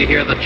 To hear the